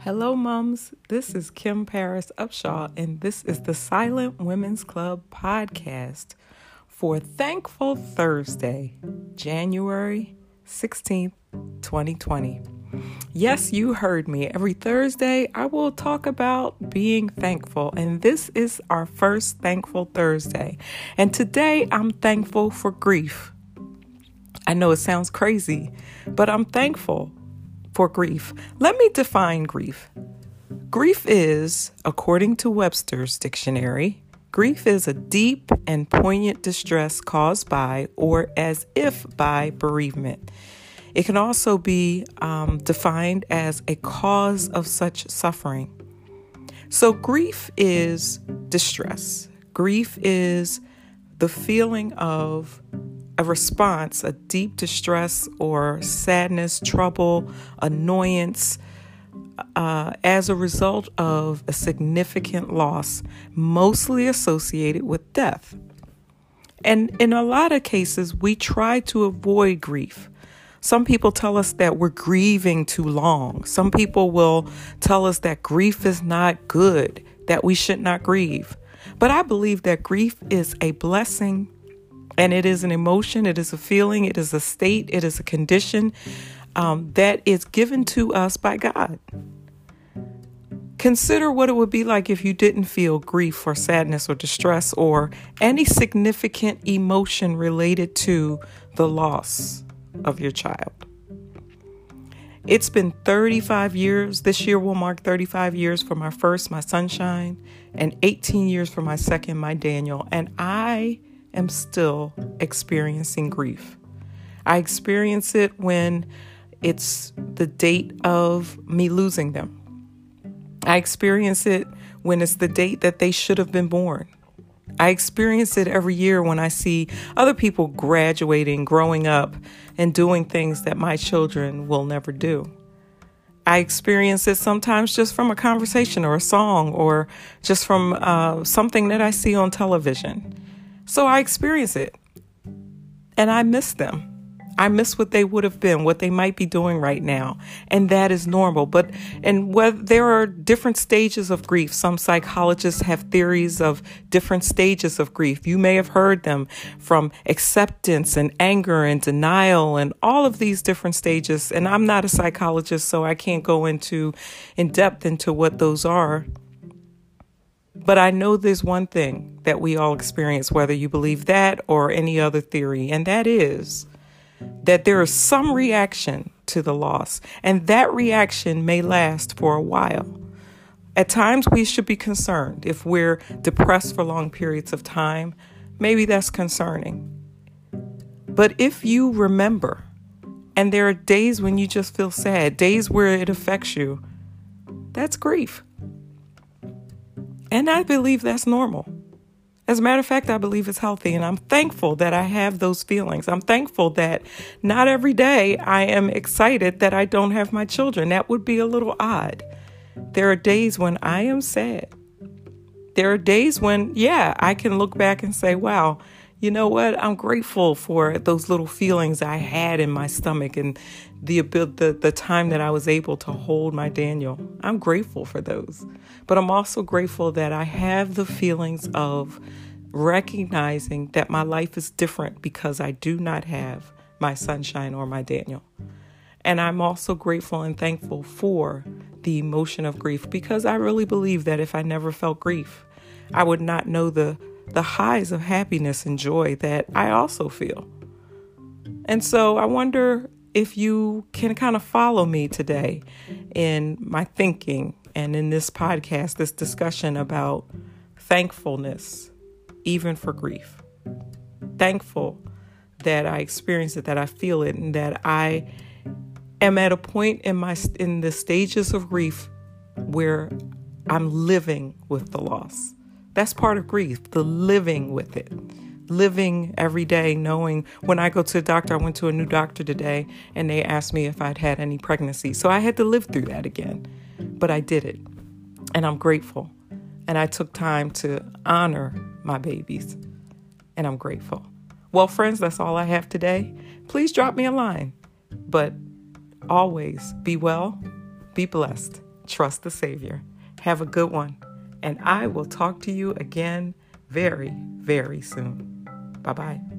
Hello, mums. This is Kim Paris Upshaw, and this is the Silent Women's Club podcast for Thankful Thursday, January 16th, 2020. Yes, you heard me. Every Thursday, I will talk about being thankful, and this is our first Thankful Thursday. And today, I'm thankful for grief. I know it sounds crazy, but I'm thankful for grief. Let me define grief. Grief is, according to Webster's dictionary, grief is a deep and poignant distress caused by or as if by bereavement. It can also be um, defined as a cause of such suffering. So, grief is distress. Grief is the feeling of a response, a deep distress or sadness, trouble, annoyance, uh, as a result of a significant loss, mostly associated with death. And in a lot of cases, we try to avoid grief. Some people tell us that we're grieving too long. Some people will tell us that grief is not good, that we should not grieve. But I believe that grief is a blessing and it is an emotion, it is a feeling, it is a state, it is a condition um, that is given to us by God. Consider what it would be like if you didn't feel grief or sadness or distress or any significant emotion related to the loss of your child. It's been 35 years. This year will mark 35 years for my first, my sunshine, and 18 years for my second, my Daniel. And I am still experiencing grief. I experience it when it's the date of me losing them. I experience it when it's the date that they should have been born. I experience it every year when I see other people graduating, growing up, and doing things that my children will never do. I experience it sometimes just from a conversation or a song or just from uh, something that I see on television. So I experience it and I miss them. I miss what they would have been, what they might be doing right now. And that is normal. But, and whether there are different stages of grief. Some psychologists have theories of different stages of grief. You may have heard them from acceptance and anger and denial and all of these different stages. And I'm not a psychologist, so I can't go into in depth into what those are. But I know there's one thing that we all experience, whether you believe that or any other theory, and that is that there is some reaction to the loss, and that reaction may last for a while. At times, we should be concerned if we're depressed for long periods of time. Maybe that's concerning. But if you remember, and there are days when you just feel sad, days where it affects you, that's grief. And I believe that's normal. As a matter of fact, I believe it's healthy, and I'm thankful that I have those feelings. I'm thankful that not every day I am excited that I don't have my children. That would be a little odd. There are days when I am sad. There are days when, yeah, I can look back and say, wow, you know what? I'm grateful for those little feelings I had in my stomach and the the the time that I was able to hold my Daniel. I'm grateful for those. But I'm also grateful that I have the feelings of recognizing that my life is different because I do not have my sunshine or my Daniel. And I'm also grateful and thankful for the emotion of grief because I really believe that if I never felt grief, I would not know the the highs of happiness and joy that I also feel. And so I wonder if you can kind of follow me today in my thinking and in this podcast, this discussion about thankfulness, even for grief. Thankful that I experience it, that I feel it, and that I am at a point in my in the stages of grief where I'm living with the loss. That's part of grief, the living with it. Living every day, knowing when I go to the doctor, I went to a new doctor today and they asked me if I'd had any pregnancy. So I had to live through that again. But I did it. And I'm grateful. And I took time to honor my babies. And I'm grateful. Well, friends, that's all I have today. Please drop me a line. But always be well, be blessed. trust the Savior. Have a good one. And I will talk to you again very, very soon. Bye bye.